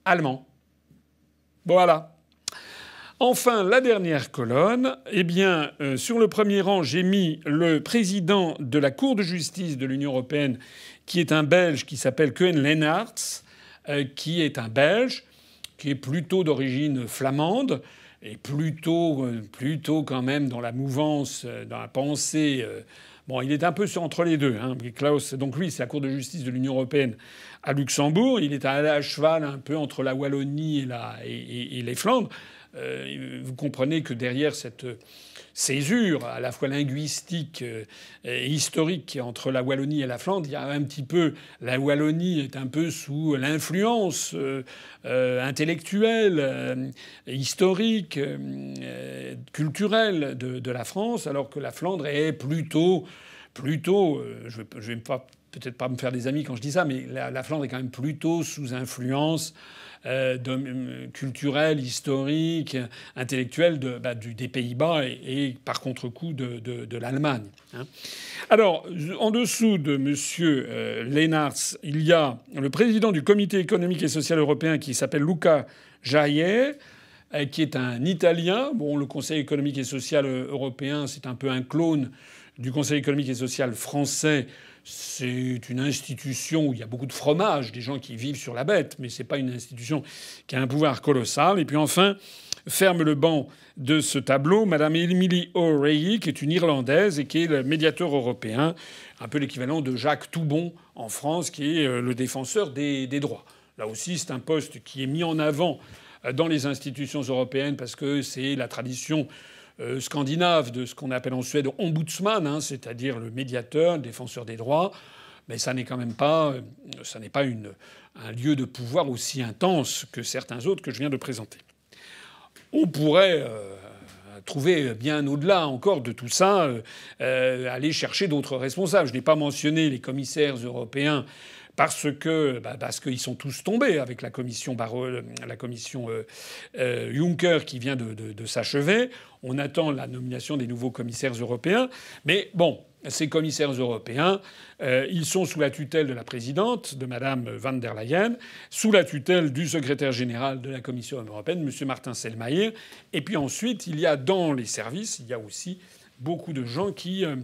Speaker 2: allemand. Voilà. Enfin, la dernière colonne, eh bien, euh, sur le premier rang, j'ai mis le président de la Cour de justice de l'Union européenne, qui est un Belge qui s'appelle Cohen Lennarts. Euh, qui est un Belge, qui est plutôt d'origine flamande et plutôt, euh, plutôt quand même dans la mouvance, euh, dans la pensée. Bon, il est un peu entre les deux. Hein. Klaus, donc lui, c'est la Cour de justice de l'Union européenne à Luxembourg. Il est à cheval un peu entre la Wallonie et, les Flandres. Vous comprenez que derrière cette césure à la fois linguistique euh, et historique entre la Wallonie et la Flandre. Il y a un petit peu la Wallonie est un peu sous l'influence euh, euh, intellectuelle, historique, culturelle de, la France, alors que la Flandre est plutôt plutôt, je ne vais, peut-être pas me faire des amis quand je dis ça, mais la Flandre est quand même plutôt sous influence euh, euh, culturel, historique, intellectuel de, bah, des Pays-Bas et, par contre-coup de, de, l'Allemagne. Hein. Alors, en dessous de M. Euh, Lennartz, il y a le président du Comité économique et social européen qui s'appelle Luca Jaillet qui est un Italien. Bon, le Conseil économique et social européen, c'est un peu un clone du Conseil économique et social français c'est une institution où il y a beaucoup de fromage, des gens qui vivent sur la bête, mais c'est pas une institution qui a un pouvoir colossal. Et puis enfin, ferme le banc de ce tableau Madame Emily O'Reilly, qui est une Irlandaise et qui est le médiateur européen, un peu l'équivalent de Jacques Toubon en France, qui est euh, le défenseur des, des droits. Là aussi, c'est un poste qui est mis en avant euh, dans les institutions européennes parce que c'est la tradition scandinave de ce qu'on appelle en Suède ombudsman, hein, c'est-à-dire le médiateur, le défenseur des droits. Mais ça n'est quand même pas, euh, ça n'est pas un lieu de pouvoir aussi intense que certains autres que je viens de présenter. On pourrait euh, trouver bien au-delà encore de tout ça, aller chercher d'autres responsables. Je n'ai pas mentionné les commissaires européens parce que bah, parce qu'ils sont tous tombés avec la commission la commission Juncker qui vient de, s'achever. On attend la nomination des nouveaux commissaires européens. Mais bon, ces commissaires européens, euh, ils sont sous la tutelle de la présidente, de Mme van der Leyen, sous la tutelle du secrétaire général de la Commission européenne, M. Martin Selmayr. Et puis ensuite, il y a dans les services, il y a aussi beaucoup de gens qui euh,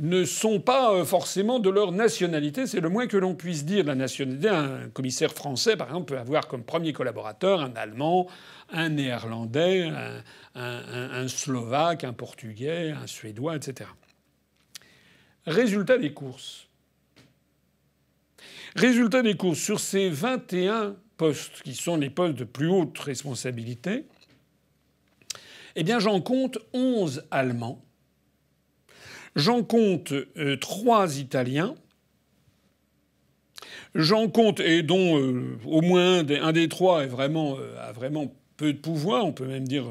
Speaker 2: ne sont pas euh, forcément de leur nationalité. C'est le moins que l'on puisse dire la nationalité. Un commissaire français, par exemple, peut avoir comme premier collaborateur un Allemand, un Néerlandais, un, Slovaque, un Portugais, un Suédois, etc. Résultat des courses. Résultat des courses. Sur ces 21 postes qui sont les postes de plus haute responsabilité, eh bien j'en compte 11 Allemands, j'en compte 3 euh, Italiens, j'en compte, et dont euh, au moins un des trois est vraiment, euh, a vraiment peu de pouvoir, on peut même dire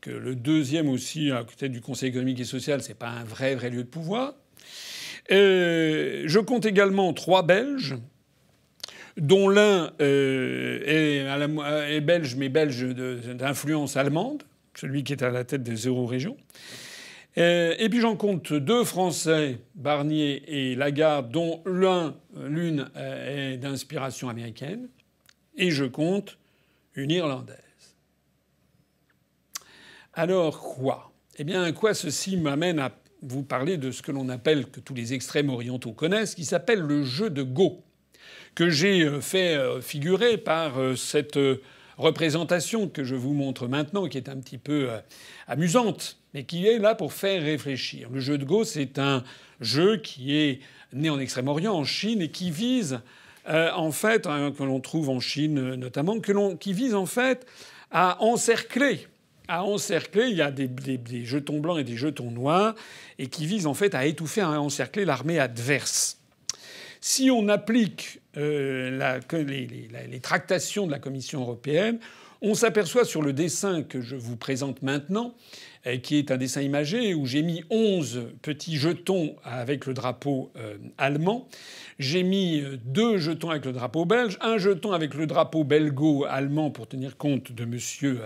Speaker 2: que le deuxième aussi, à côté du Conseil économique et social, c'est pas un vrai vrai lieu de pouvoir. Je compte également trois Belges, dont l'un euh, est, belge, mais belge d'influence allemande, celui qui est à la tête des euro-régions. Euh, et puis j'en compte deux Français, Barnier et Lagarde, dont l'un, l'une est d'inspiration américaine. Et je compte une Irlandaise. Alors quoi? Eh bien, quoi ceci m'amène à vous parler de ce que l'on appelle, que tous les extrêmes orientaux connaissent, qui s'appelle le jeu de Go, que j'ai euh, fait euh, figurer par euh, cette représentation que je vous montre maintenant, qui est un petit peu amusante, mais qui est là pour faire réfléchir. Le jeu de Go, c'est un jeu qui est né en Extrême-Orient, en Chine, et qui vise en fait, hein, que l'on trouve en Chine notamment, que qui vise en fait à encercler à encercler, il y a des, jetons blancs et des jetons noirs, et qui visent en fait à étouffer, à encercler l'armée adverse. Si on applique euh, les, tractations de la Commission européenne, on s'aperçoit sur le dessin que je vous présente maintenant, euh, qui est un dessin imagé où j'ai mis 11 petits jetons avec le drapeau euh, allemand, j'ai mis euh, deux jetons avec le drapeau belge, un jeton avec le drapeau belgo-allemand pour tenir compte de monsieur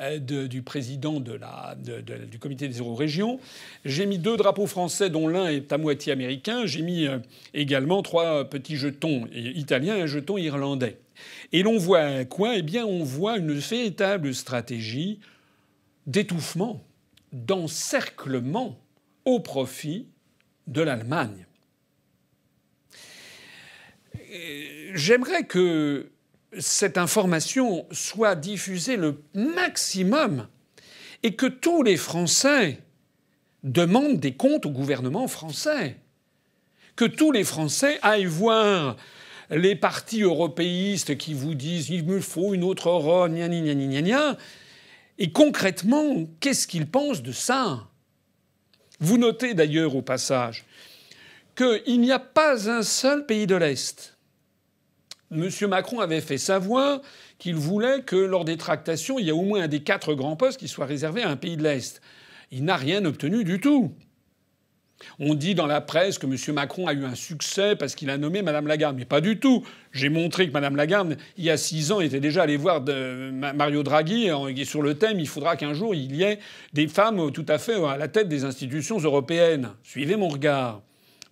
Speaker 2: euh, euh, du président de la, du comité des euro-régions. J'ai mis deux drapeaux français dont l'un est à moitié américain. J'ai mis également trois petits jetons italiens et un jeton irlandais. Et l'on voit quoi Eh bien, on voit une véritable stratégie d'étouffement, d'encerclement au profit de l'Allemagne. j'aimerais que cette information soit diffusée le maximum et que tous les Français demandent des comptes au gouvernement français. Que tous les Français aillent voir les partis européistes qui vous disent il me faut une autre Europe, gna gna gna gna gna. Et concrètement, qu'est-ce qu'ils pensent de ça? Vous notez d'ailleurs au passage qu'il n'y a pas un seul pays de l'Est M. Macron avait fait savoir qu'il voulait que lors des tractations, il y ait au moins un des quatre grands postes qui soit réservé à un pays de l'Est. Il n'a rien obtenu du tout. On dit dans la presse que M. Macron a eu un succès parce qu'il a nommé Mme Lagarde, mais pas du tout. J'ai montré que Mme Lagarde, il y a six ans, était déjà allée voir Mario Draghi sur le thème il faudra qu'un jour il y ait des femmes tout à fait à la tête des institutions européennes. Suivez mon regard.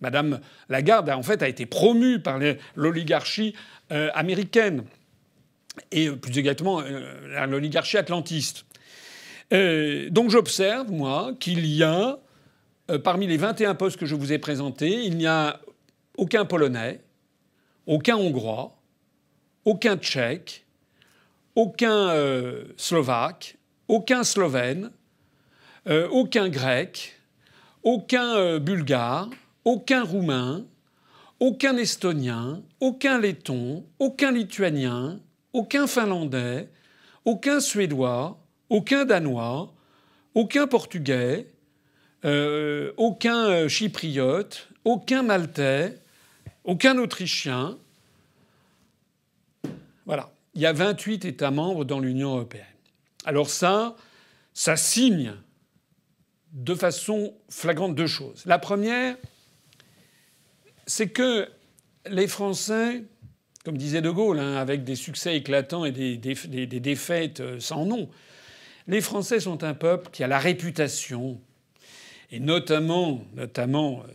Speaker 2: Mme Lagarde, en fait, a été promue par l'oligarchie euh, américaine et euh, plus exactement euh, l'oligarchie atlantiste. donc j'observe, moi, qu'il y a, parmi les 21 postes que je vous ai présentés, il n'y a aucun Polonais, aucun Hongrois, aucun Tchèque, aucun Slovaque, aucun Slovène, aucun Grec, aucun Bulgare, aucun Roumain, aucun Estonien, aucun Letton, aucun Lituanien, aucun Finlandais, aucun Suédois, aucun Danois, aucun Portugais, euh, aucun euh, Chypriote, aucun Maltais, aucun Autrichien. Voilà. Il y a 28 États membres dans l'Union européenne. Alors ça, ça signe de façon flagrante deux choses. La première, c'est que les Français, comme disait De Gaulle, hein, avec des succès éclatants et des, défaites euh, sans nom, les Français sont un peuple qui a la réputation, et notamment,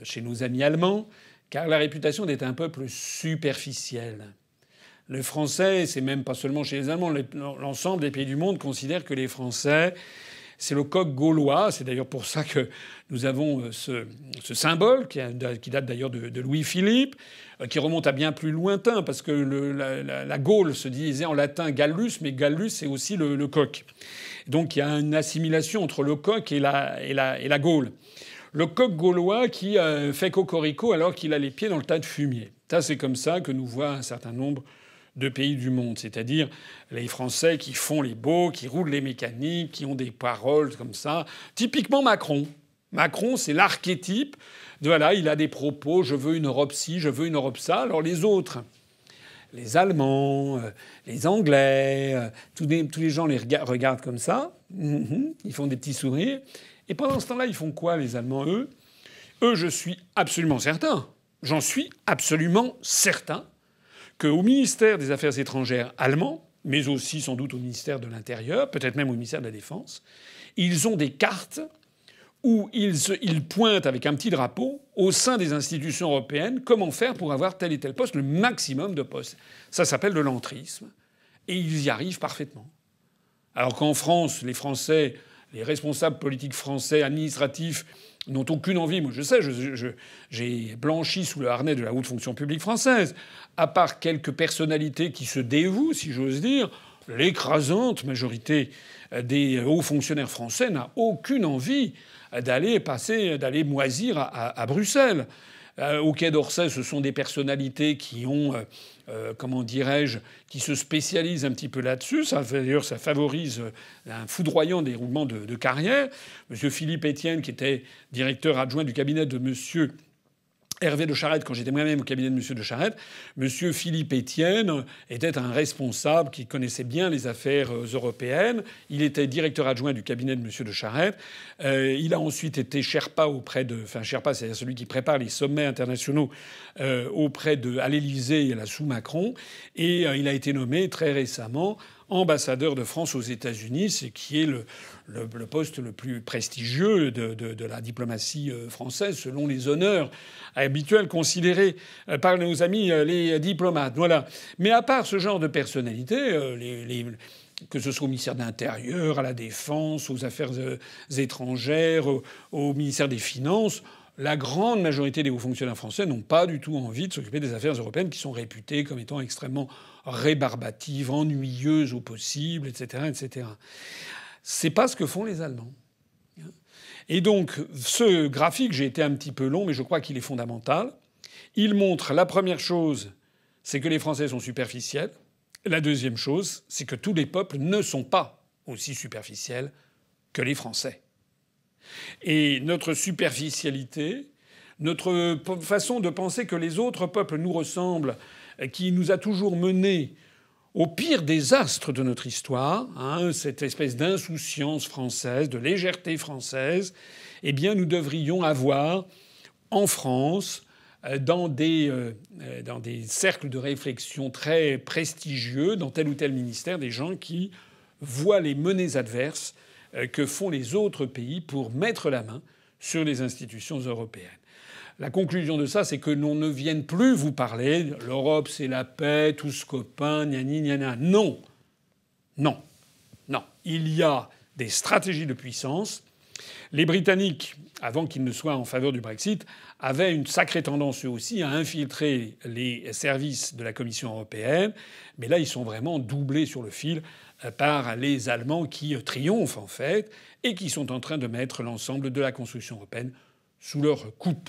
Speaker 2: chez nos amis allemands, car la réputation d'être un peuple superficiel. Le Français, c'est même pas seulement chez les Allemands, l'ensemble des pays du monde considèrent que les Français c'est le coq gaulois. C'est d'ailleurs pour ça que nous avons euh, ce, symbole qui, date d'ailleurs de, Louis-Philippe, euh, qui remonte à bien plus lointain, parce que la, Gaule se disait en latin Gallus, mais Gallus c'est aussi le, coq. Donc il y a une assimilation entre le coq et la, et la, Gaule. Le coq gaulois qui euh, fait cocorico alors qu'il a les pieds dans le tas de fumier. Ça, c'est comme ça que nous voit un certain nombre de pays du monde, c'est-à-dire les Français qui font les beaux, qui roulent les mécaniques, qui ont des paroles comme ça. Typiquement Macron. Macron, c'est l'archétype voilà, il a des propos, je veux une Europe ci, je veux une Europe ça. Alors les autres, les Allemands, euh, les Anglais, euh, tous, les, gens les regardent comme ça. Mhm. Ils font des petits sourires. Et pendant ce temps-là, ils font quoi, les Allemands, eux? Eux, je suis absolument certain, j'en suis absolument certain, qu'au ministère des Affaires étrangères allemand, mais aussi sans doute au ministère de l'Intérieur, peut-être même au ministère de la Défense, ils ont des cartes où ils, pointent avec un petit drapeau au sein des institutions européennes comment faire pour avoir tel et tel poste, le maximum de postes. Ça s'appelle de l'entrisme. Et ils y arrivent parfaitement. Alors qu'en France, les Français, les responsables politiques français, administratifs, n'ont aucune envie. Moi, je sais, j'ai blanchi sous le harnais de la haute fonction publique française. À part quelques personnalités qui se dévouent, si j'ose dire, l'écrasante majorité des hauts fonctionnaires français n'a aucune envie d'aller passer, d'aller moisir à, Bruxelles. Euh, au Quai d'Orsay, ce sont des personnalités qui ont, euh, euh, comment dirais-je, qui se spécialisent un petit peu là-dessus. D'ailleurs, ça favorise un foudroyant déroulement de, de carrière. Monsieur Philippe Etienne, qui était directeur adjoint du cabinet de Monsieur Hervé de Charette, quand j'étais moi-même au cabinet de M. de Charette, M. Philippe Etienne était un responsable qui connaissait bien les affaires euh, européennes. Il était directeur adjoint du cabinet de M. de Charette. Euh, il a ensuite été Sherpa auprès de, enfin Sherpa, c'est celui qui prépare les sommets internationaux euh, auprès de à l'Élysée et à la sous Macron. Et il a été nommé très récemment ambassadeur de France aux États-Unis, ce qui est le, poste le plus prestigieux de, la diplomatie euh, française, selon les honneurs habituels considérés euh, par nos amis euh, les diplomates. Voilà. Mais à part ce genre de personnalité, que ce soit au ministère de l'Intérieur, à la Défense, aux Affaires étrangères, au ministère des Finances, la grande majorité des hauts fonctionnaires français n'ont pas du tout envie de s'occuper des affaires européennes qui sont réputées comme étant extrêmement rébarbatives, ennuyeuses au possible, etc., etc. C'est pas ce que font les Allemands. Et donc, ce graphique, j'ai été un petit peu long, mais je crois qu'il est fondamental. Il montre la première chose, c'est que les Français sont superficiels. La deuxième chose, c'est que tous les peuples ne sont pas aussi superficiels que les Français. Et notre superficialité, notre façon de penser que les autres peuples nous ressemblent, qui nous a toujours menés au pire désastre de notre histoire, hein, cette espèce d'insouciance française, de légèreté française, eh bien nous devrions avoir en France, euh, dans des, euh, euh, dans des cercles de réflexion très prestigieux, dans tel ou tel ministère, des gens qui voient les menées adverses que font les autres pays pour mettre la main sur les institutions européennes. La conclusion de ça, c'est que l'on ne vienne plus vous parler l'Europe c'est la paix, tous copains, ni gna Non. Non. Non. Il y a des stratégies de puissance. Les Britanniques, avant qu'ils ne soient en faveur du Brexit, avaient une sacrée tendance eux aussi à infiltrer les services de la Commission européenne. Mais là, ils sont vraiment doublés sur le fil par les Allemands qui triomphent en fait et qui sont en train de mettre l'ensemble de la construction européenne sous leur coupe.